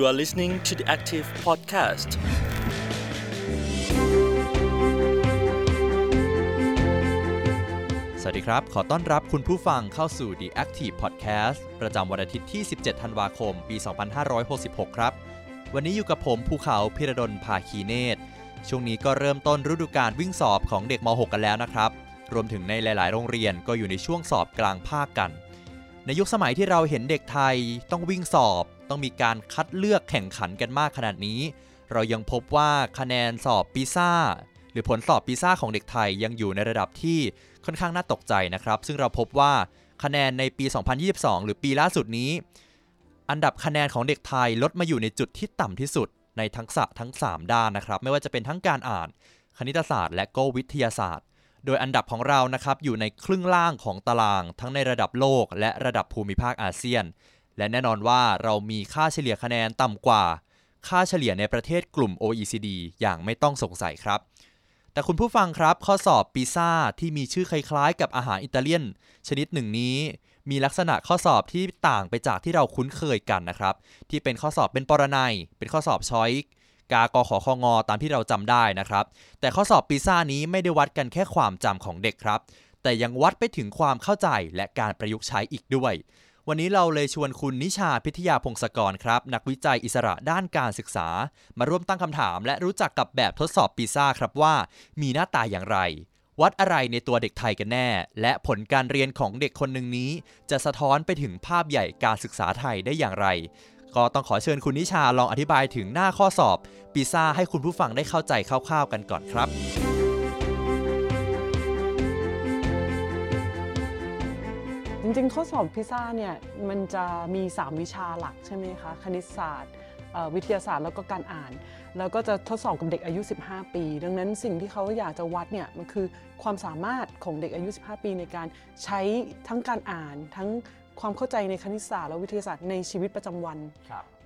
You are listening to the Active Podcast. สวัสดีครับ ขอต้อนรับคุณผู้ฟังเข้าสู่ The Active Podcast ประจำวันอาทิตย์ที่ 17 ธันวาคม ปี 2566 ครับ วันนี้อยู่กับผมภูเขาพิรดลภาคีเนตช่วงนี้ก็เริ่มต้นฤดูกาลวิ่งสอบของเด็กม .6 กันแล้วนะครับ รวมถึงในหลาย ๆ โรงเรียนก็อยู่ในช่วงสอบกลางภาคกัน ในยุคสมัยที่เราเห็นเด็กไทยต้องวิ่งสอบ ต้องมีการคัดเลือกแข่งขันกันมากขนาดนี้ เรายังพบว่าคะแนนสอบปีซ่า หรือผลสอบปีซ่าของเด็กไทยยังอยู่ในระดับที่ค่อนข้างน่าตกใจนะครับ ซึ่งเราพบว่าคะแนนในปี 2022 หรือปีล่าสุดนี้ อันดับคะแนนของเด็กไทยลดมาอยู่ในจุดที่ต่ำที่สุดในทักษะทั้ง 3 ด้านนะครับ ไม่ว่าจะเป็นทั้งการอ่าน คณิตศาสตร์ และก็วิทยาศาสตร์ โดยอันดับของเรานะครับอยู่ในครึ่งล่างของตาราง ทั้งในระดับโลก และระดับภูมิภาคอาเซียน และแน่นอนว่าเรามีค่าเฉลี่ยคะแนนต่ำกว่า ค่าเฉลี่ยในประเทศกลุ่ม OECD อย่างไม่ต้องสงสัยครับ แต่คุณผู้ฟังครับ ข้อสอบปีซ่าที่มีชื่อคล้ายๆ กับอาหารอิตาเลียน ชนิดหนึ่งนี้ มีลักษณะข้อสอบที่ต่างไปจากที่เราคุ้นเคยกันนะครับ ที่เป็นข้อสอบเป็นปรนัย เป็นข้อสอบช้อยกากขอคองอตามที่เราจำได้นะครับ แต่ข้อสอบปีซ่านี้ไม่ได้วัดกันแค่ความจำของเด็กครับ แต่ยังวัดไปถึงความเข้าใจและการประยุกต์ใช้อีกด้วย วันนี้เราเลยชวนคุณนิชาพิทยาพงศกรครับ นักวิจัยอิสระด้านการศึกษา มาร่วมตั้งคำถาม และรู้จักกับแบบทดสอบปีซ่าครับว่า มีหน้าตาอย่างไร วัดอะไรในตัวเด็กไทยกันแน่ และผลการเรียนของเด็กคนหนึ่งนี้ จะสะท้อนไปถึงภาพใหญ่การศึกษาไทยได้อย่างไร ก็ต้องขอเชิญคุณนิชาลองอธิบายถึงหน้าข้อสอบปีซ่าให้คุณผู้ฟังได้เข้าใจคร่าวๆกันก่อนครับ ริงๆข้อสอบพิซซ่าเนี่ยมันจะมี 3 วิชาหลักใช่ไหมคะคณิตศาสตร์วิทยาศาสตร์แล้วก็การอ่าน แล้วก็จะทดสอบกับเด็กอายุ 15 ปี ดังนั้นสิ่งที่เขาอยากจะวัดเนี่ยมันคือความสามารถของเด็กอายุ 15 ปีในการใช้ทั้งการอ่าน ทั้งความเข้าใจในคณิตศาสตร์และวิทยาศาสตร์ในชีวิตประจำวัน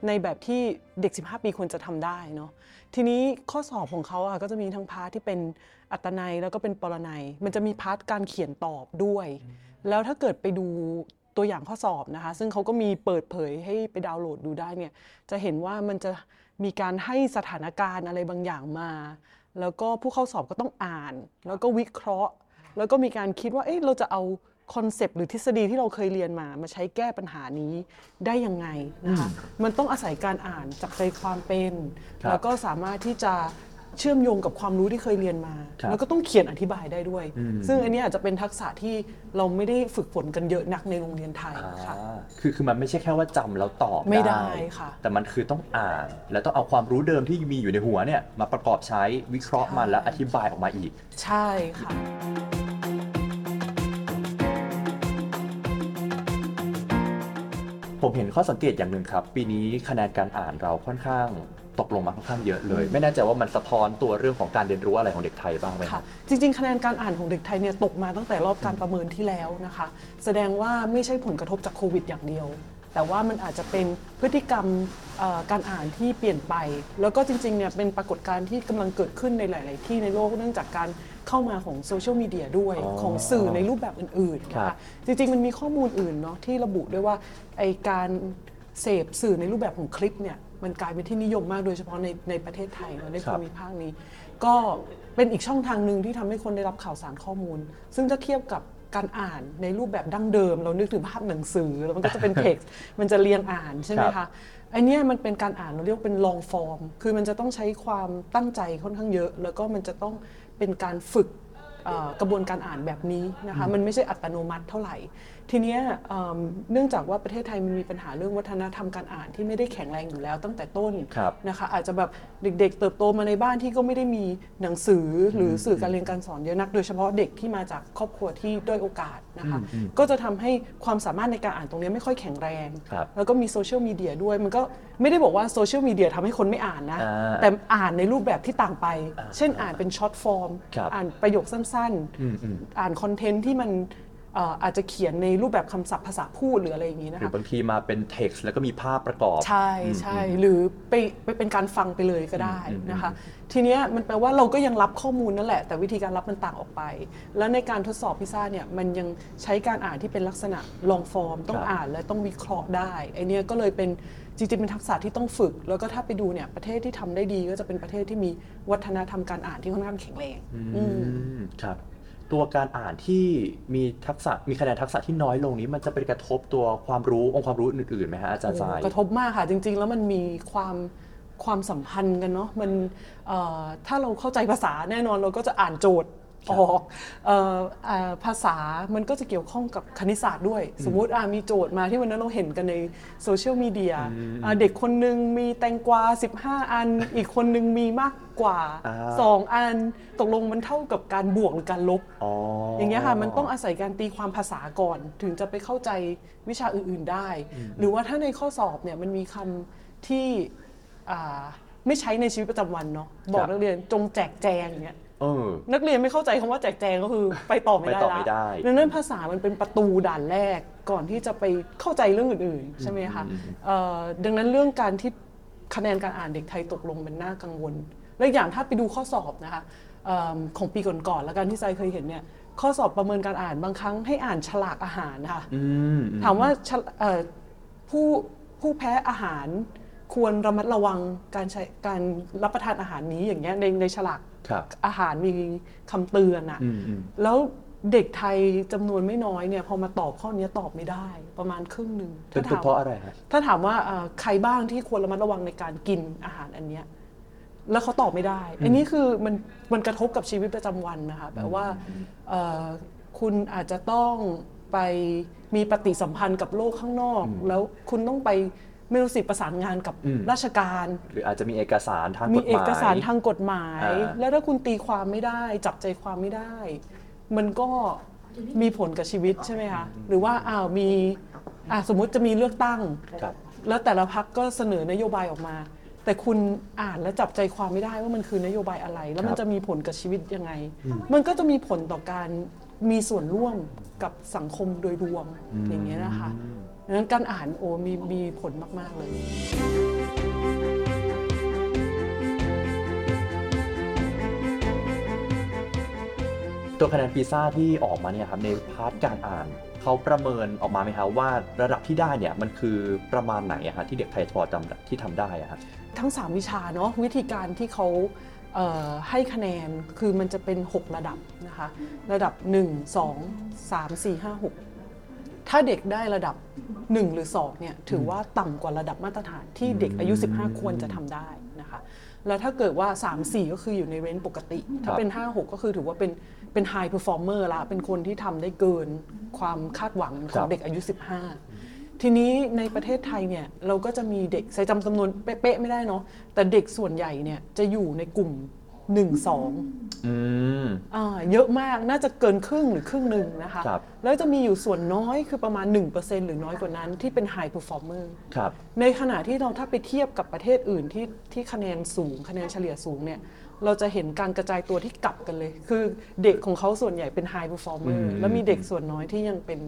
ในแบบที่เด็ก 15 ปีควรจะทำได้เนาะทีนี้ข้อสอบของเขาอะก็จะมีทั้ง part ที่เป็นอัตนัยแล้วก็เป็นปรนัย มันจะมี part การเขียนตอบด้วย แล้วถ้าเกิดไปดูตัวอย่างข้อสอบนะคะ ซึ่งเขาก็มีเปิดเผยให้ไปดาวน์โหลดดูได้เนี่ยจะเห็นว่ามันจะมีการให้สถานการณ์อะไรบางอย่างมา แล้วก็ผู้เข้าสอบก็ต้องอ่าน แล้วก็วิเคราะห์ แล้วก็มีการคิดว่าเอ๊ะเราจะเอาคอนเซปต์หรือทฤษฎีที่เราเคยเรียนมา มาใช้แก้ปัญหานี้ได้ยังไงนะคะ มันต้องอาศัยการอ่านจากใจความเป็นครับแล้วก็สามารถที่จะ เชื่อมโยงกับความรู้ที่เคยเรียนมา ครับแล้วก็ต้องเขียนอธิบายได้ด้วย อืม ซึ่งอันนี้อาจจะเป็นทักษะที่เราไม่ได้ฝึกฝนกันเยอะนักในโรงเรียนไทยค่ะ อ่าคือคือมันไม่ใช่แค่ว่าจำแล้วตอบไม่ได้ค่ะแต่มันคือต้องอ่าน แล้วต้องเอาความรู้เดิมที่มีอยู่ในหัวเนี่ยมาประกอบใช้วิเคราะห์มันใช่ แล้วอธิบายออกมาอีก ใช่ค่ะ ผมเห็นข้อสังเกตอย่างหนึ่งครับ ปีนี้คะแนนการอ่านเราค่อนข้าง ตกลงมาค่อนข้างเยอะเลย ไม่แน่ใจว่ามันสะท้อนตัวเรื่องของการเรียนรู้อะไรของเด็กไทยบ้างไหมคค่ะรับจริง ๆ คะแนนการอ่านของเด็กไทยเนี่ยตกมาตั้งแต่รอบการประเมินที่แล้วนะคะ แสดงว่าไม่ใช่ผลกระทบจากโควิดอย่างเดียว แต่ว่ามันอาจจะเป็นพฤติกรรมเอ่อการอ่านที่เปลี่ยนไป แล้วก็จริงๆเนี่ยเป็นปรากฏการณ์ที่กำลังเกิดขึ้นในหลาย ๆ ที่ในโลกเนื่องจากการเข้ามาของโซเชียลมีเดียด้วยอ๋อของสื่อในรูปแบบอื่นๆนะครัคะบจริงๆ มันมีข้อมูลอื่นเนาะที่ระบุด้วยว่าไอการเสพสื่อในรูปแบบของคลิปเนี่ย มันกลายเป็นที่นิยมมากโดยเฉพาะในในประเทศไทยเนอะในครัภูบมิภาคนี้ ก็เป็นอีกช่องทางหนึ่งที่ทำให้คนได้รับข่าวสารข้อมูล ซึ่งถ้าเทียบกับการอ่านในรูปแบบดั้งเดิม เรานึกถึงภาพหนังสือแล้วมันก็จะเป็นเท็กซ์มันจะเรียงอ่านใช่ไหมครัคะบไอเนี้ยมันเป็นการอ่านเราเรียกว่าเป็น long form คือมันจะต้องใช้ความตั้งใจค่อนข้างเยอะ แล้วก็มันจะต้องเป็นการฝึกเอ่อกระบวนการอ่านแบบนี้นะคะมันไม่ใช่อัตโนมัติเท่าไหร่ ทีเนี้ยเอิ่มเนื่องจากว่าประเทศไทยมันมีปัญหาเรื่องวัฒนธรรมการอ่านที่ไม่ได้แข็งแรงอยู่แล้วตั้งแต่ต้นครับนะคะอาจจะแบบเด็ก ๆ เติบโตมาในบ้านที่ก็ไม่ได้มีหนังสือหรือสื่อการเรียนการสอนเยอะนัก โดยเฉพาะเด็กที่มาจากครอบครัวที่ด้อยโอกาสนะคะอืมอืมก็จะทำให้ความสามารถในการอ่านตรงเนี้ยไม่ค่อยแข็งแรงครับแล้วก็มีโซเชียลมีเดียด้วย มันก็ไม่ได้บอกว่าโซเชียลมีเดียทำให้คนไม่อ่านนะอ่าแต่อ่านในรูปแบบที่ต่างไปอ่าเช่นอ่านเป็น short form ครับอ่านประโยคสั้นอืมอืมๆอ่าน content ที่มันเอ่ออาจจะเขียนในรูปแบบคำศัพท์ภาษาพูดหรืออะไรอย่างนี้นะหรือคะบางทีมาเป็น text แล้วก็มีภาพประกอบ ใช่ใช่หรือไปไปเป็นการฟังไปเลยก็ได้อืมนะคะ ทีเนี้ยมันแปลว่าเราก็ยังรับข้อมูลนั่นแหละ แต่วิธีการรับมันต่างออกไป แล้วในการทดสอบพิซซ่าเนี่ยมันยังใช้การอ่านที่เป็นลักษณะลองฟอร์ม ต้องอ่านและต้องวิเคราะห์ได้ไอเนี้ยก็เลยเป็นจริงๆเป็นทักษะที่ต้องฝึก แล้วก็ถ้าไปดูเนี่ยประเทศที่ทำได้ดีก็จะเป็นประเทศที่มีวัฒนธรรมการอ่านที่ค่อนข้างแข็งแรงอืม อืมครับ ตัวการอ่านที่มีทักษะมีคะแนนทักษะที่น้อยลงนี้ มันจะเป็นกระทบตัวความรู้องค์ความรู้อื่นๆไหมฮะอาจารย์ทราย กระทบมากค่ะ จริง ๆ แล้วมันมีความความสัมพันธ์กันเนาะมันเอ่อถ้าเราเข้าใจภาษาแน่นอนเราก็จะอ่านโจทย์ ออกเอ่อเอ่อภาษามันก็จะเกี่ยวข้องกับคณิตศาสตร์ด้วย สมมุติอะมีโจทย์มาที่วันนั้นเราเห็นกันในโซเชียลมีเดียอะเด็กคนหนึงมีแตงกวา 15 อัน อีกคนหนึงมีมากกว่า อ่า 2 อัน ตกลงมันเท่ากับการบวกหรือการลบ อ๋อออย่างเงี้ยค่ะมันต้องอาศัยการตีความภาษาก่อน ถึงจะไปเข้าใจวิชาอื่น ๆได้ หรือว่าถ้าในข้อสอบเนี่ยมันมีคำที่อ่าไม่ใช้ในชีวิตประจำวันเนาะบอกนักเรียนจงแจกแจงอย่างเงี้ย เออ นักเรียนไม่เข้าใจคำว่าแจกแจงก็คือ ไปต่อไม่ได้ไปต่อละไม่ได้ดังนั้นภาษามันเป็นประตูด่านแรกก่อนที่จะไปเข้าใจเรื่องอื่นๆ ใช่ไหมคะเอ่อดังนั้นเรื่องการที่คะแนนการอ่านเด็กไทยตกลงเป็นน่ากังวล และอีกอย่างถ้าไปดูข้อสอบนะคะเอมของปีก่อนๆแล้วกันที่ไซเคยเห็นเนี่ยข้อสอบประเมินการอ่านบางครั้งให้อ่านฉลากอาหารนะคะอืมอืม ถามว่าฉลเอ่อผู้ผู้แพ้อาหารควรระมัดระวังการใช้การรับประทานอาหารนี้อย่างเงี้ยในในฉลากครับ อาหารมีคำเตือนอะอืมอืมแล้วเด็กไทยจำนวนไม่น้อยเนี่ยพอมาตอบข้อนี้ตอบไม่ได้ประมาณครึ่งหนึ่งเป็นถ้าถามเพราะอะไรฮะถ้าถามว่าเอ่อใครบ้างที่ควรระมัดระวังในการกินอาหารอันเนี้ยแล้วเขาตอบไม่ได้ อันนี้คือมันมันกระทบกับชีวิตประจำวันนะคะแปลว่าเอ่อคุณอาจจะต้องไปมีปฏิสัมพันธ์กับโลกข้างนอก แล้วคุณต้องไป ไม่รู้สิประสานงานกับอืม ราชการ หรืออาจจะมีเอกสารทางกฎหมีมาย เอกสารทางกฎหมาย อ่า แล้วถ้าคุณตีความไม่ได้ จับใจความไม่ได้ มันก็มีผลกับชีวิตใช่ไหมคะ หรือว่าอ้าวมีอะสมมุติจะมีเลือกตั้ง ครับ แล้วแต่ละพักก็เสนอนโยบายออกมา แต่คุณอ่านและจับใจความไม่ได้ว่ามันคือนโยบายอะไร แล้วมันครับ จะมีผลกับชีวิตยังไง มันก็จะมีผลต่อการมีส่วนร่วมกับสังคมโดยรวมอย่างเงี้ยนะคะ ดังนั้นการอ่านโอมีมีผลมาก ๆ เลยตัวคะแนนปีซ่าที่ออกมาเนี่ยครับในพาร์ทการอ่านเขาประเมินออกมาไหมครับว่าระดับที่ได้เนี่ยมันคือประมาณไหนอะฮะที่เด็กไทยพอจำที่ทำได้อะฮะทั้ง 3 วิชาเนาะวิธีการที่เขาเอ่อให้คะแนนคือมันจะเป็น 6 ระดับนะคะ ระดับ 1 2 3 4 5 6 ถ้าเด็กได้ระดับ 1 หรือ2เนี่ยถือว่าต่ำกว่าระดับมาตรฐานที่เด็กอายุ 15 ควรจะทำได้นะคะ แล้วถ้าเกิดว่า 3 4 ก็คืออยู่ใน range ปกติ ถ้าเป็น 5 6 ก็คือถือว่าเป็นเป็น high performer ละเป็นคนที่ทำได้เกินความคาดหวังขครัองบเด็กอายุ 15 ทีนี้ในประเทศไทยเนี่ยเราก็จะมีเด็กใส่จำจำนวนเป๊ะๆไม่ได้เนาะแต่เด็กส่วนใหญ่เนี่ยจะอยู่ในกลุ่ม 1 2อืม อ่าเยอะมากน่าจะเกินครึ่งหรือครึ่งหนึ่งนะคะ ครับ แล้วจะมีอยู่ส่วนน้อยคือประมาณ 1%หรือน้อยกว่านั้นที่เป็น High Performer ครับ ในขณะที่เราถ้าไปเทียบกับประเทศอื่นที่ที่คะแนนสูง คะแนนเฉลี่ยสูงเนี่ย เราจะเห็นการกระจายตัวที่กลับกันเลย คือเด็กของเขาส่วนใหญ่เป็น High Performer อืม แล้วมีเด็กส่วนน้อยที่ยังเป็น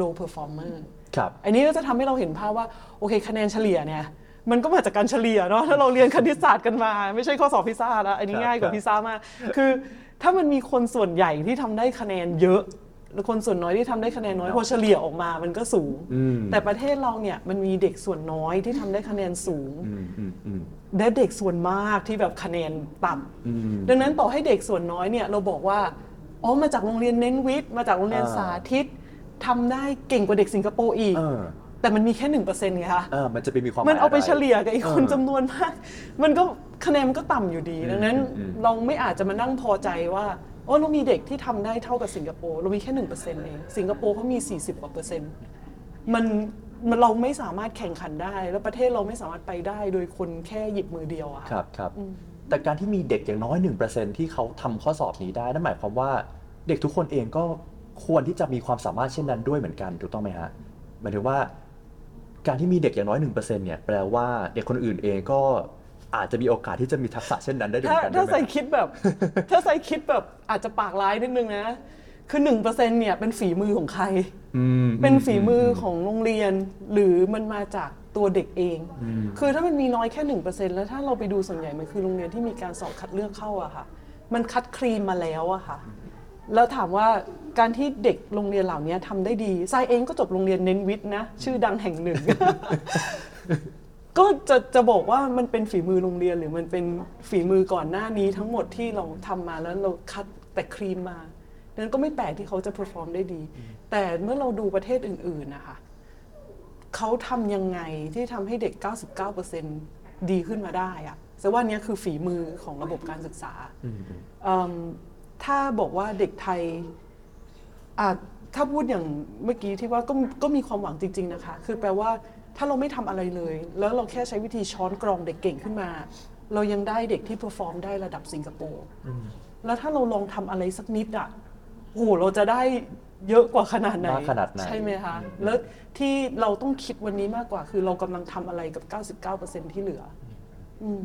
Low Performer ครับ อันนี้ก็จะทำให้เราเห็นภาพว่า โอเค คะแนนเฉลี่ยเนี่ย มันก็มาจากการเฉลี่ยเนาะถ้าเราเรียนคณิตศาสตร์กันมา ไม่ใช่ข้อสอบพิซซ่าแล้วอันนี้ครับง่ายกว่าครับพิซซ่ามาก คือถ้ามันมีคนส่วนใหญ่ที่ทำได้คะแนนเยอะแล้วคนส่วนน้อยที่ทำได้คะแนนน้อยพอเฉลี่ยออกมามันก็สูงอืมแต่ประเทศเราเนี่ยมันมีเด็กส่วนน้อยที่ทำได้คะแนนสูงอืมอืมอืมและเด็กส่วนมากที่แบบคะแนนต่ำอืมดังนั้นต่อให้เด็กส่วนน้อยเนี่ยเราบอกว่าอ๋อมาจากโรงเรียนเน้นวิทย์มาจากโรงเรียนอ่าสาธิตทำได้เก่งกว่าเด็กสิงคโปร์อีกเออ แต่มันมีแค่หนึ่งเปอร์เซ็นต์ไงคะ เออมันจะไปมีความหมันเอาไปะร เฉลี่ยกับอีกคนเออจำนวนมาก มันก็คะแนนมันก็ต่ำอยู่ดีดังนั้นอืม เราไม่อาจจะมานั่งพอใจว่าโอ้เรามีเด็กที่ทำได้เท่ากับสิงคโปร์เรามีแค่หนึ่งเปอร์เซ็นต์เองสิงคโปร์เขามี 40กว่าเปอร์เซ็นต์มันมันเราไม่สามารถแข่งขันได้ แล้วประเทศเราไม่สามารถไปได้โดยคนแค่หยิบมือเดียวอะครับครับแต่การที่มีเด็กอย่างน้อย 1%ที่เขาทำข้อสอบนี้ได้ นั่นหมายความว่าเด็กทุกคนเองก็ควรที่จะมีความสามารถเช่นนั้นด้วยเหมือนกันถูกต้องไหมฮะหมายถึงว่า การที่มีเด็กอย่างน้อย 1%เนี่ยแปลว่าเด็กคนอื่นเองก็อาจจะมีโอกาสที่จะมีทักษะเช่นนั้นได้ด้วยเหถ้ามือนกันถ้าด้วยไหมใส่คิดแบบ ถ้าใส่คิดแบบอาจจะปากร้ายนิดนึงนะ คือ1%เนี่ยเป็นฝีมือของใคร อืม เป็นฝีมือของโรงเรียน หรือมันมาจากตัวเด็กเอง คือถ้ามันมีน้อยแค่หนึ่งเปอร์เซ็นต์แล้วถ้าเราไปดูส่วนใหญ่มันคือโรงเรียนที่มีการสอบคัดเลือกเข้าอะค่ะ มันคัดครีมมาแล้วอะค่ะ แล้วถามว่าการที่เด็กโรงเรียนเหล่านี้ทำได้ดีทรายเองก็จบโรงเรียนเน้นวิทย์นะ ชื่อดังแห่งหนึ่ง ก็จะจะบอกว่ามันเป็นฝีมือโรงเรียนหรือมันเป็นฝีมือก่อนหน้านี้ทั้งหมดที่เราทำมาแล้วเราคัดแต่ครีมมาดังนั้นก็ไม่แปลกที่เขาจะ perform ได้ดี แต่เมื่อเราดูประเทศอื่น ๆนะคะเขาทำยังไงที่ทำให้เด็ก 99%ดีขึ้นมาได้อะแต่ว่าเนี้ยคือฝีมือของระบบการศึกษาเอิ่ม ถ้าบอกว่าเด็กไทยอะถ้าพูดอย่างเมื่อกี้ที่ว่าก็ก็มีความหวังจริง ๆนะคะ คือแปลว่าถ้าเราไม่ทำอะไรเลย แล้วเราแค่ใช้วิธีช้อนกรองเด็กเก่งขึ้นมา เรายังได้เด็กที่ perform ได้ระดับสิงคโปร์แล้วถ้าเราลองทำอะไรสักนิดอะโอ้โหเราจะได้เยอะกว่าขนาดไหนมากขนาดไหนใช่ไหมคะ แล้วที่เราต้องคิดวันนี้มากกว่า คือเรากำลังทำอะไรกับ 99%ที่เหลือ อืม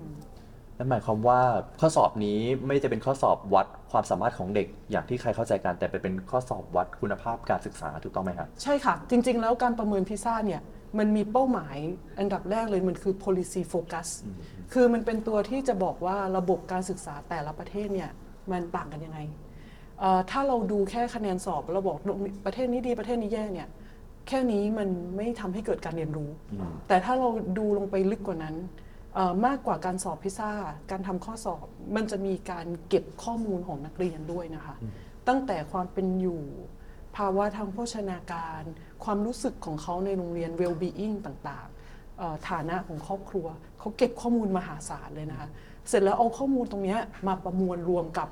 นั่นหมายความว่าข้อสอบนี้ไม่จะเป็นข้อสอบวัด ความสามารถของเด็กอย่างที่ใครเข้าใจกันแต่เป็นข้อสอบวัดคุณภาพการศึกษาถูกต้องไหมครับ ใช่ค่ะ จริง ๆ แล้วการประเมินพิซซ่าเนี่ยมันมีเป้าหมายอันดับแรกเลยมันคือ policy focus คือมันเป็นตัวที่จะบอกว่าระบบการศึกษาแต่ละประเทศเนี่ยมันต่างกันยังไงเอ่อถ้าเราดูแค่คะแนนสอบเราบอกประเทศนี้ดีประเทศนี้แย่เนี่ยแค่นี้มันไม่ทำให้เกิดการเรียนรู้ แต่ถ้าเราดูลงไปลึกกว่านั้นเอ่อ มากกว่าการสอบพิซซ่า การทำข้อสอบ มันจะมีการเก็บข้อมูลของนักเรียนด้วยนะคะ ตั้งแต่ความเป็นอยู่ ภาวะทางโภชนาการ ความรู้สึกของเขาในโรงเรียน well-being ต่างๆเอ่อฐานะของครอบครัว เขาเก็บข้อมูลมหาศาลเลยนะคะ เสร็จแล้วเอาข้อมูลตรงเนี้ยมาประมวลรวมกับ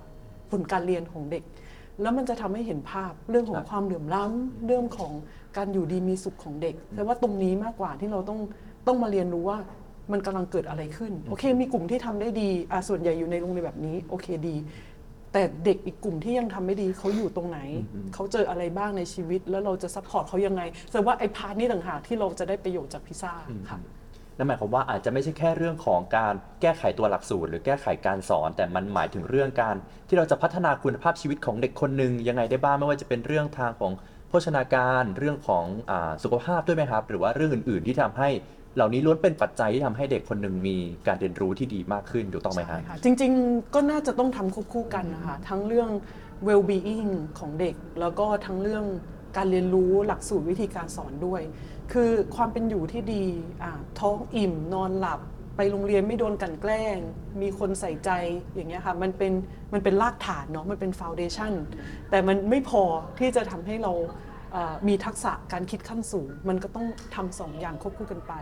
ผลการเรียนของเด็ก แล้วมันจะทำให้เห็นภาพเรื่องของความเหลื่อมล้ำเรื่องของการอยู่ดีมีสุขของเด็กแต่ว่าตรงนี้มากกว่าที่เราต้องต้องมาเรียนรู้ว่า มันกำลังเกิดอะไรขึ้น โอเค มีกลุ่มที่ทำได้ดีอะส่วนใหญ่อยู่ในโรงเรียนแบบนี้ โอเคดี แต่เด็กอีกกลุ่มที่ยังทำไม่ดีเขาอยู่ตรงไหน เขาเจออะไรบ้างในชีวิต แล้วเราจะ support เขายังไงแต่ว่าไอ้ part นี้ต่างหากที่เราจะได้ประโยชน์จากพิซซ่าค่ะนั่นหมายความว่าอาจจะไม่ใช่แค่เรื่องของการแก้ไขตัวหลักสูตร หรือแก้ไขการสอน แต่มันหมายถึงเรื่องการ ที่เราจะพัฒนาคุณภาพชีวิตของเด็กคนหนึ่งยังไงได้บ้างไม่ว่าจะเป็นเรื่องทางของโภชนาการเรื่องของอาสุขภาพด้วยไหมครับ หรือว่าเรื่องอื่น ๆ ที่ทำให้ เหล่านี้ล้วนเป็นปัจจัยที่ทำให้เด็กคนหนึ่งมีการเรียนรู้ที่ดีมากขึ้นถูกต้องไหมครับใช่ค่ะจริงๆ ก็น่าจะต้องทำควบคู่กันนะคะ ทั้งเรื่อง well-being ของเด็ก แล้วก็ทั้งเรื่องการเรียนรู้หลักสูตรวิธีการสอนด้วย คือความเป็นอยู่ที่ดีอะท้องอิ่มนอนหลับ ไปโรงเรียนไม่โดนกลันแกล้ง มีคนใส่ใจอย่างเงี้ยค่ะ มันเป็นมันเป็นรากฐานเนาะมันเป็นฟ u n เดชั n แต่มันไม่พอที่จะทำให้เราเอ่อ มีทักษะการคิดขั้นสูง มันก็ต้องทำสองอย่างควบคู่กันไป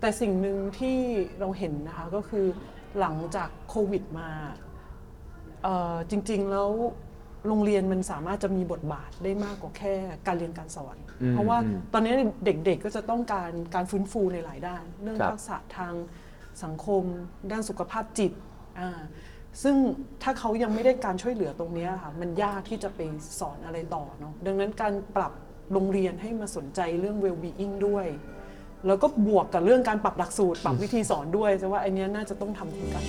แต่สิ่งหนึ่งที่เราเห็นนะคะก็คือหลังจากโควิดมาเอ่อจริง ๆ แล้วโรงเรียนมันสามารถจะมีบทบาทได้มากกว่าแค่การเรียนการสอนอืมเพราะว่าอืมตอนนี้เด็กๆก็จะต้องการการฟื้นฟูในหลายด้าน เรื่องครับทักษะทางสังคม ด้านสุขภาพจิตอ่า ซึ่งถ้าเขายังไม่ได้การช่วยเหลือตรงนี้ค่ะมันยากที่จะไปสอนอะไรต่อเนาะดังนั้นการปรับโรงเรียนให้มาสนใจเรื่อง well-being ด้วย แล้วก็บวกกับเรื่องการปรับหลักสูตร ปรับวิธีสอนด้วยจะว่าไอเนี้ยน่าจะต้องทำคู่กัน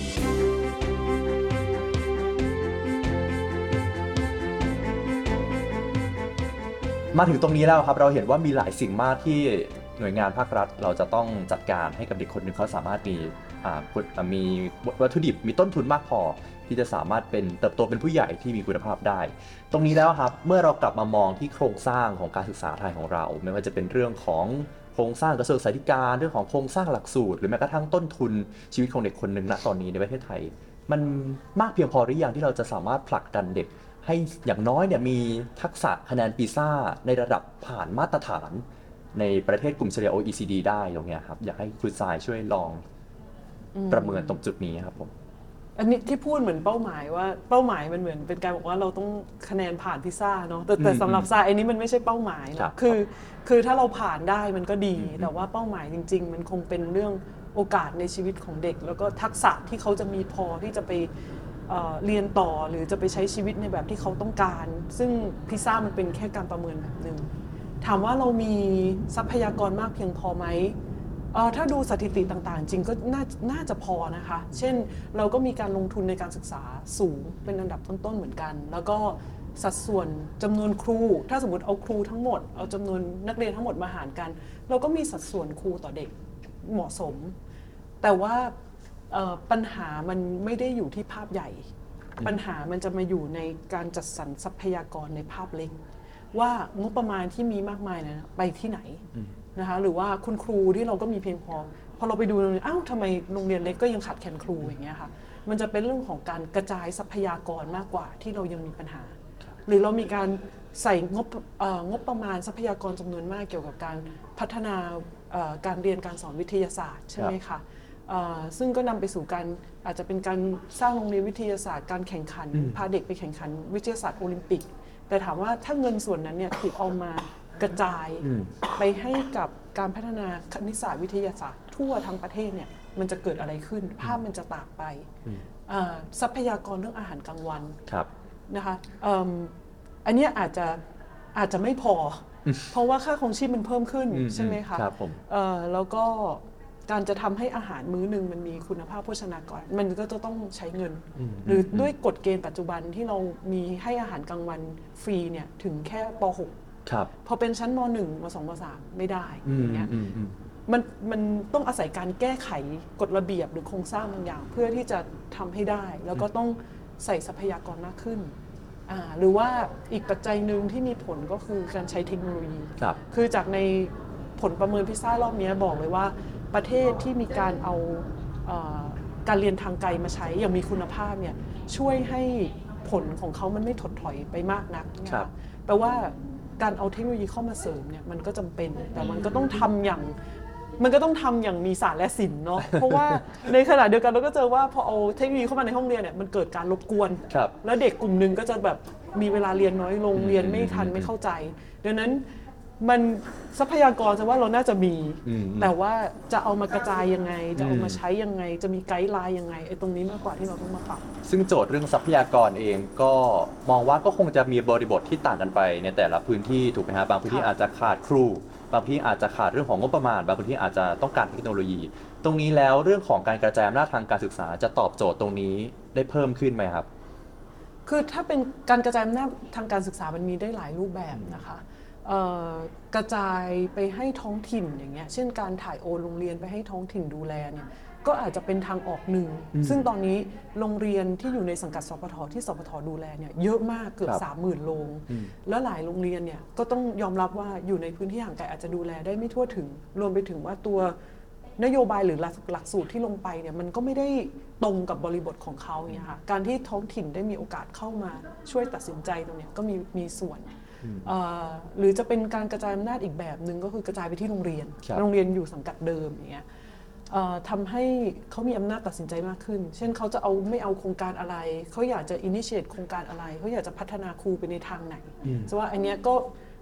มาถึงตรงนี้แล้วครับเราเห็นว่ามีหลายสิ่งมากที่ หน่วยงานภาครัฐเราจะต้องจัดการให้กับเด็กคนหนึ่งเขาสามารถมีมีวัตถุดิบมีต้นทุนมากพอ ที่จะสามารถเป็นเติบโตเป็นผู้ใหญ่ที่มีคุณภาพได้ ตรงนี้แล้วครับเมื่อเรากลับมามองที่โครงสร้างของการศึกษาไทยของเรา ไม่ว่าจะเป็นเรื่องของโครงสร้างกระทรวงศึกษาธิการ เรื่องของโครงสร้างหลักสูตร หรือแม้กระทั่งต้นทุนชีวิตของเด็กคนหนึ่งณตอนนี้ในประเทศไทย มันมากเพียงพอหรือยังที่เราจะสามารถผลักดันเด็ก ให้อย่างน้อยเนี่ยมีทักษะคะแนนปีซ่าในระดับผ่านมาตรฐาน ในประเทศกลุ่มเฉลี่ย OECD ได้ตรงเนี้ยครับ อยากให้คุณสายช่วยลองประเมินตรงจุดนี้ครับผม อันนี้ที่พูดเหมือนเป้าหมายว่าเป้าหมายมันเหมือนเป็นการบอกว่าเราต้องคะแนนผ่านพิซซ่าเนาะแต่แต่อืมสำหรับซายอันนี้มันไม่ใช่เป้าหมายครันะบคือ คือถ้าเราผ่านได้มันก็ดีแต่ว่าเป้าหมายจริง ๆ มันคงเป็นเรื่องโอกาสในชีวิตของเด็ก แล้วก็ทักษะที่เขาจะมีพอที่จะไปเอ่อเรียนต่อหรือจะไปใช้ชีวิตในแบบที่เขาต้องการ ซึ่งพิซซ่ามันเป็นแค่การประเมินแบบหนึ่ง ถามว่าเรามีทรัพยากรมากเพียงพอไหมเอ่อถ้าดูสถิติต่างๆ จริงก็น่าน่าจะพอนะคะ เช่นเราก็มีการลงทุนในการศึกษาสูงเป็นอันดับต้นๆเหมือนกัน แล้วก็สัดส่วนจำนวนครู ถ้าสมมติเอาครูทั้งหมด เอาจำนวนนักเรียนทั้งหมดมาหารกัน เราก็มีสัดส่วนครูต่อเด็กเหมาะสม แต่ว่าเอ่อปัญหามันไม่ได้อยู่ที่ภาพใหญ่ ปัญหามันจะมาอยู่ในการจัดสรรทรัพยากรในภาพเล็ก ว่างบประมาณที่มีมากมายนะไปที่ไหนนะคะหรือว่าคุณครูที่เราก็มีเพียงพอพอเราไปดูโรงเรียนอ้าวทำไมโรงเรียนเล็กก็ยังขาดแคลนครูอย่างเงี้ยค่ะมันจะเป็นเรื่องของการกระจายทรัพยากรมากกว่าที่เรายังมีปัญหา หรือเรามีการใส่งบเอ่องบประมาณทรัพยากรจำนวนมากเกี่ยวกับการพัฒนาเอ่อการเรียนการสอนวิทยาศาสตร์ใช่ไหมคะเอ่อซึ่งก็นำไปสู่การอาจจะเป็นการสร้างโรงเรียนวิทยาศาสตร์ การแข่งขันพาเด็กไปแข่งขันวิทยาศาสตร์โอลิมปิก แต่ถามว่าถ้าเงินส่วนนั้นเนี่ยถูกเอามากระจายอืมไปให้กับการพัฒนาคณิตศาสตร์วิทยาศาสตร์ทั่วทั้งประเทศเนี่ยมันจะเกิดอะไรขึ้น ภาพมันจะต่างไปอ่าทรัพยากรเรื่องอาหารกลางวันครับนะคะเอิ่มอันเนี้ยอาจจะอาจจะไม่พออเพราะว่าค่าครองชีพมันเพิ่มขึ้นอืมใช่ไหมคะครับผมเอ่อแล้วก็ การจะทำให้อาหารมื้อหนึ่งมันมีคุณภาพโภชนากรมันก็จะต้องใช้เงิน หรือด้วยกฎเกณฑ์ปัจจุบันที่เรามีให้อาหารกลางวันฟรีเนี่ยถึงแค่ป .6 ครับพอเป็นชั้นม .1 ม .2 ม .3 ไม่ได้อือมย่างเงี้ยอืมอืมมันมันต้องอาศัยการแก้ไขกฎระเบียบหรือโครงสร้างบางอย่าง เพื่อที่จะทำให้ได้ แล้วก็ต้องใส่ทรัพยากรมากขึ้นอ่าหรือว่าอีกปัจจัยหนึ่งที่มีผลก็คือการใช้เทคโนโลยีครับคือจากในผลประเมินพิซซ่ารอบนี้บอกเลยว่า ประเทศที่มีการเอาเอ่อการเรียนทางไกลมาใช้อย่างมีคุณภาพเนี่ยช่วยให้ผลของเขามันไม่ถดถอยไปมากนักนะครัคะบแปลว่าการเอาเทคโนโลยีเข้ามาเสริมเนี่ยมันก็จำเป็นแต่มันก็ต้องทำอย่างมันก็ต้องทำอย่างมีศาสตร์และศิลป์เนาะเพราะว่าในขณะเดียวกันเราก็เจอว่าพอเอาเทคโนโลยีเข้ามาในห้องเรียนเนี่ยมันเกิดการรบกวนครับแล้วเด็กกลุ่มหนึ่งก็จะแบบมีเวลาเรียนน้อยลงอืมเรียนไม่ทันอืมไม่เข้าใจ ดังนั้น มันทรัพยากรจะว่าเราน่าจะมี อืมแต่ว่าจะเอามากระจายยังไง จะเอามาใช้ยังไง จะมีไกด์ไลน์ยังไงไอ้ตรงนี้มากกว่าที่เราต้องมาปรับ ซึ่งโจทย์เรื่องทรัพยากรเองก็มองว่าก็คงจะมีบริบทที่ต่างกันไปในแต่ละพื้นที่ถูกไหมฮะบางพื้นที่ค่ะ อาจจะขาดครู บางพื้นที่อาจจะขาดเรื่องของงบประมาณ บางพื้นที่อาจจะต้องการเทคโนโลยี ตรงนี้แล้วเรื่องของการกระจายอำนาจทางการศึกษาจะตอบโจทย์ตรงนี้ได้เพิ่มขึ้นไหมครับ คือถ้าเป็นการกระจายอำนาจทางการศึกษามันมีได้หลายรูปแบบนะคะเอ่อ กระจายไปให้ท้องถิ่นอย่างเงี้ย เช่นการถ่ายโอนโรงเรียนไปให้ท้องถิ่นดูแลเนี่ย ก็อาจจะเป็นทางออกหนึ่ง ซึ่งตอนนี้โรงเรียนที่อยู่ในสังกัดสพทที่สพทดูแลเนี่ยเยอะมากเกือบครับสามหมื่นโรงแล้วหลายโรงเรียนเนี่ยก็ต้องยอมรับว่าอยู่ในพื้นที่ห่างไกลอาจจะดูแลได้ไม่ทั่วถึง รวมไปถึงว่าตัวนโยบายหรือหลักหลักสูตรที่ลงไปเนี่ยมันก็ไม่ได้ตรงกับบริบทของเขาเนี่ยค่ะการที่ท้องถิ่นได้มีโอกาสเข้ามาช่วยตัดสินใจตรงเนี้ยก็มีมีส่วนเอ่อ หรือจะเป็นการกระจายอำนาจอีกแบบหนึ่งก็คือกระจายไปที่โรงเรียน ครับ โรงเรียนอยู่สังกัดเดิมอย่างเงี้ยเอ่อทำให้เขามีอำนาจตัดสินใจมากขึ้น เช่นเขาจะเอาไม่เอาโครงการอะไร เขาอยากจะ initiate โครงการอะไร เขาอยากจะพัฒนาครูไปในทางไหนเพราะว่าอันเนี้ยก็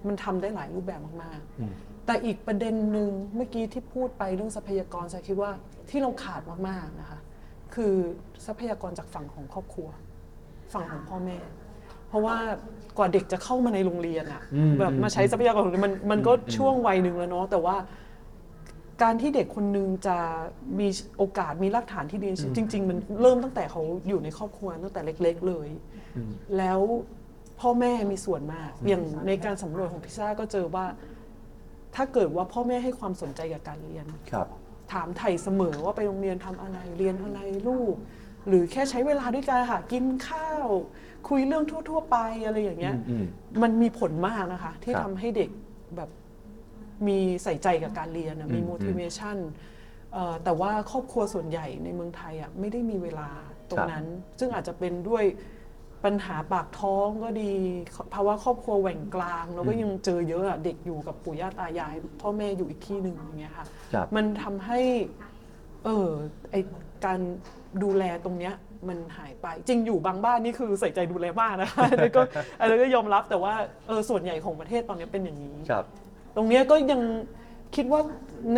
มันทำได้หลายรูปแบบมากๆ แต่อีกประเด็นหนึ่งเมื่อกี้ที่พูดไปเรื่องทรัพยากรฉันคิดว่าที่เราขาดมากๆนะคะ คือทรัพยากรจากฝั่งของครอบครัว ฝั่งของพ่อแม่ เพราะว่ากว่าเด็กจะเข้ามาในโรงเรียนอะอืมแบบมาใช้ทรัพยากรของมันมันก็ช่วงวัยหนึ่งแล้วเนาะแต่ว่า การที่เด็กคนหนึงจะมีโอกาสมีรากฐานที่ดีจริง ๆ มันเริ่มตั้งแต่เขาอยู่ในครอบครัวตั้งแต่เล็ก ๆ เลยแล้วพ่อแม่มีส่วนมาก อย่างในการสำรวจของพิซซ่าก็เจอว่า ถ้าเกิดว่าพ่อแม่ให้ความสนใจกับการเรียน ครับ ถามไถ่เสมอว่าไปโรงเรียนทำอะไรเรียนอะไรลูก หรือแค่ใช้เวลาด้วยกันค่ะกินข้าว คุยเรื่องทั่ว ๆ ไปอะไรอย่างเงี้ย อืม มันมีผลมากนะคะ ที่ครับทำให้เด็กแบบมีใส่ใจกับการเรียนอะมี อืม motivation เอ่อแต่ว่าครอบครัวส่วนใหญ่ในเมืองไทยอะไม่ได้มีเวลาตรงนั้น ซึ่งอาจจะเป็นด้วยปัญหาปากท้องก็ดีภาวะครอบครัวแหว่งกลาง แล้วก็ยังเจอเยอะอะเด็กอยู่กับปู่ย่าตายาย พ่อแม่อยู่อีกที่หนึ่งอย่างเงี้ยค่ะ ครับ มันทำให้ เออไอการดูแลตรงเนี้ย มันหายไป จริงอยู่บางบ้านนี่คือใส่ใจดูแลมากนะคะอันนี้ก็อันนี้ก็ยอมรับแต่ว่าเออส่วนใหญ่ของประเทศตอนนี้เป็นอย่างนี้ ครับ ตรงเนี้ยก็ยังคิดว่า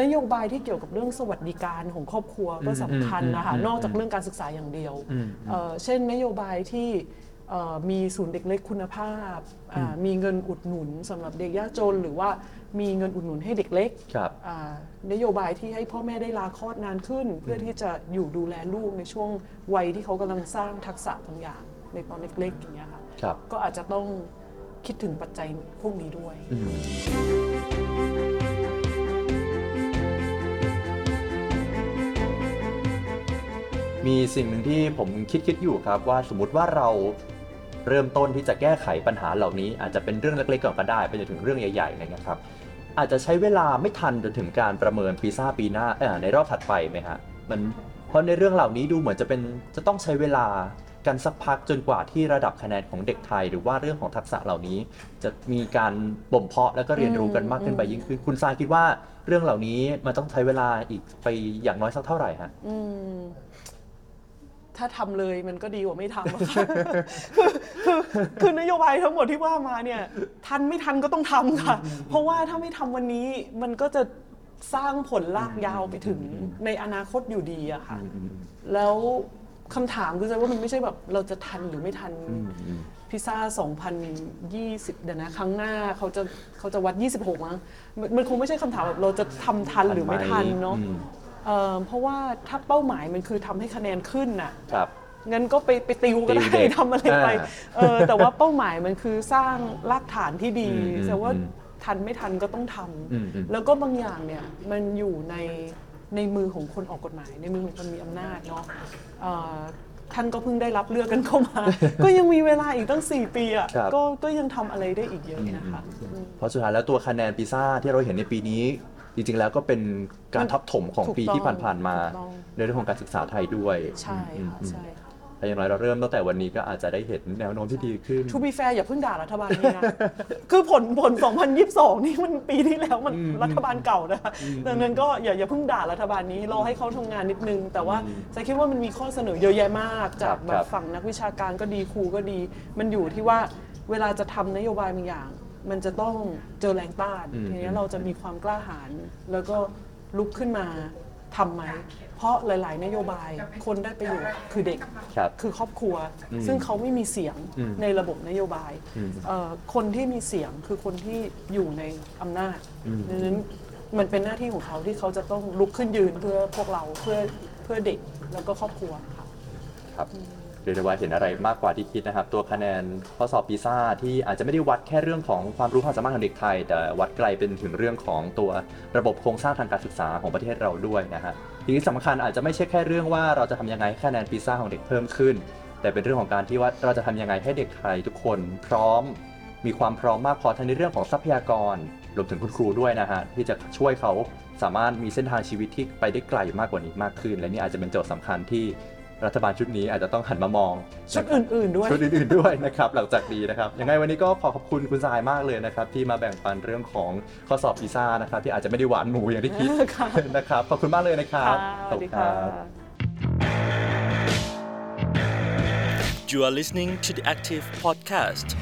นโยบายที่เกี่ยวกับเรื่องสวัสดิการของครอบครัวก็สำคัญนะคะ อืมอืมนอกจากเรื่องการศึกษาอย่างเดียวอืมเอ่อเช่นนโยบายที่เอ่อ มีศูนย์เด็กเล็กคุณภาพอ่ามีเงินอุดหนุนสำหรับเด็กยากจน หรือว่ามีเงินอุดหนุนให้เด็กเล็กครับอ่านโยบายที่ให้พ่อแม่ได้ลาคลอดนานขึ้น เพื่อที่จะอยู่ดูแลลูกในช่วงวัยที่เขากำลังสร้างทักษะบางอย่าง ในตอนเล็กๆอย่างเงี้ยค่ะครับก็อาจจะต้องคิดถึงปัจจัยพวกนี้ด้วยอืมมีสิ่งหนึ่งที่ผมคิดคิดอยู่ครับว่าสมมติว่าเรา เริ่มต้นที่จะแก้ไขปัญหาเหล่านี้ อาจจะเป็นเรื่องเล็กๆก่อนก็ได้ไปจนถึงเรื่องใหญ่ๆอะไรเงี้ยครับอาจจะใช้เวลาไม่ทันจนถึงการประเมินปีซ่าปีหน้าในรอบถัดไปไหมฮะมันเพราะในเรื่องเหล่านี้ดูเหมือนจะเป็นจะต้องใช้เวลากันสักพักจนกว่าที่ระดับคะแนนของเด็กไทย หรือว่าเรื่องของทักษะเหล่านี้ จะมีการบ่มเพาะแล้วก็เรียนรู้กันมากขึ้นไปยิ่งขึ้นคุณทรายคิดว่าเรื่องเหล่านี้มันต้องใช้เวลาอีกไปอย่างน้อยสักเท่าไหร่ฮะอืม ถ้าทำเลยมันก็ดีกว่าไม่ทำอะค่ะคือคือคือนโยบายทั้งหมดที่ว่ามาเนี่ย ทันไม่ทันก็ต้องทำค่ะ เพราะว่าถ้าไม่ทำวันนี้มันก็จะสร้างผลลากยาวไปถึงในอนาคตอยู่ดีอะค่ะ แล้วคำถามคือจะว่ามันไม่ใช่แบบเราจะทันหรือไม่ทันพิซซ่า 2020 เดี๋ยวนะ ครั้งหน้าเขาจะเขาจะวัด 26 มั้ง มันมันคงไม่ใช่คำถามแบบเราจะทำทันหรือไม่ทันเนาะ เอ่อเพราะว่าถ้าเป้าหมายมันคือทำให้คะแนนขึ้นน่ะ ครับ งั้นก็ไปไปติวก็ได้ติวเด็กทำอะไรไปอ่าเออแต่ว่าเป้าหมายมันคือสร้างรากฐานที่ดีอืมอืมแต่ว่าอืมทันไม่ทันก็ต้องทอืมอืมำแล้วก็บางอย่างเนี่ยมันอยู่ในในมือของคนออกกฎหมาย ในมือของคนมีอำนาจเนาะเอ่อท่านก็เพิ่งได้รับเลือกกันเข้ามา ก็ยังมีเวลาอีกตั้ง 4 ปีอะครับ ก็ก็ยังทำอะไรได้อีกเยอะนะคะอืม เพราะสุดท้ายแล้วตัวคะแนนปีซ่าที่เราเห็นในปีนี้ จริงๆแล้วก็เป็นการทับถมของถูกปีต้องที่ผ่านๆมาถูกต้องในเรื่องของการศึกษาไทยด้วยใช่อืมค่ะอืมใช่ค่ะแต่อย่างไรเราเริ่มตั้งแต่วันนี้ก็อาจจะได้เห็นแนวโน้มที่ดีขึ้น to be fair อย่าเพิ่งด่ารัฐบาลนี้นะ คือผลผล 2022 นี่มันปีที่แล้วมันรัฐบาลเก่านะคะดังนั้นก็อย่าอย่าเพิ่งด่ารัฐบาลนี้รอให้เขาทำงานนิดนึง แต่ว่าจะคิดว่ามันมีข้อเสนอเยอะแยะมากจากแบครับบฝั่งนักวิชาการก็ดีครูก็ดี มันอยู่ที่ว่าเวลาจะทำนโยบายบางอย่าง มันจะต้องเจอแรงต้านอืม ทีนี้เราจะมีความกล้าหาญแล้วก็ลุกขึ้นมาทำไหม เพราะหลาย ๆ นโยบายคนได้ประโยชน์คือเด็ก ครับ คือครอบครัว อืมซึ่งเขาไม่มีเสียงอืม ในระบบนโยบาย อืม เอ่อคนที่มีเสียงคือคนที่อยู่ในอำนาจอืม ดังนั้นมันเป็นหน้าที่ของเขาที่เขาจะต้องลุกขึ้นยืนเพื่อพวกเราเพื่อเพื่อเด็กแล้วก็ครอบครัวค่ะ ครับ เรียกได้ว่าเห็นอะไรมากกว่าที่คิดนะครับ ตัวคะแนนข้อสอบปีซ่าที่อาจจะไม่ได้วัดแค่เรื่องของความรู้ความสามารถของเด็กไทย แต่วัดไกลเป็นถึงเรื่องของตัวระบบโครงสร้างทางการศึกษาของประเทศเราด้วยนะฮะทีนี้สำคัญอาจจะไม่ใช่แค่เรื่องว่าเราจะทำยังไงคะแนนปีซ่าของเด็กเพิ่มขึ้น แต่เป็นเรื่องของการที่ว่าเราจะทำยังไงให้เด็กไทยทุกคนพร้อม มีความพร้อมมากพอทั้งในเรื่องของทรัพยากรรวมถึงคุณครูด้วยนะฮะที่จะช่วยเขาสามารถมีเส้นทางชีวิตที่ไปได้ไกลมากกว่านี้มากขึ้น และนี่อาจจะเป็นโจทย์สำคัญที่ รัฐบาลชุดนี้อาจจะต้องหันมามองชุดอื่นๆด้วยชุดอื่นๆด้วยนะครับหลังจากนี้นะครับยังไงวันนี้ก็ขอขอบคุณคุณทรายมากเลยนะครับที่มาแบ่งปันเรื่องของข้อสอบพิซซ่านะครับที่อาจจะไม่ได้หวานหมูอย่างที่คิดค่ะนะครับขอบคุณมากเลยนะครับค่ะสวัสดีขอบณค่ะรับ You are listening to the Active Podcast.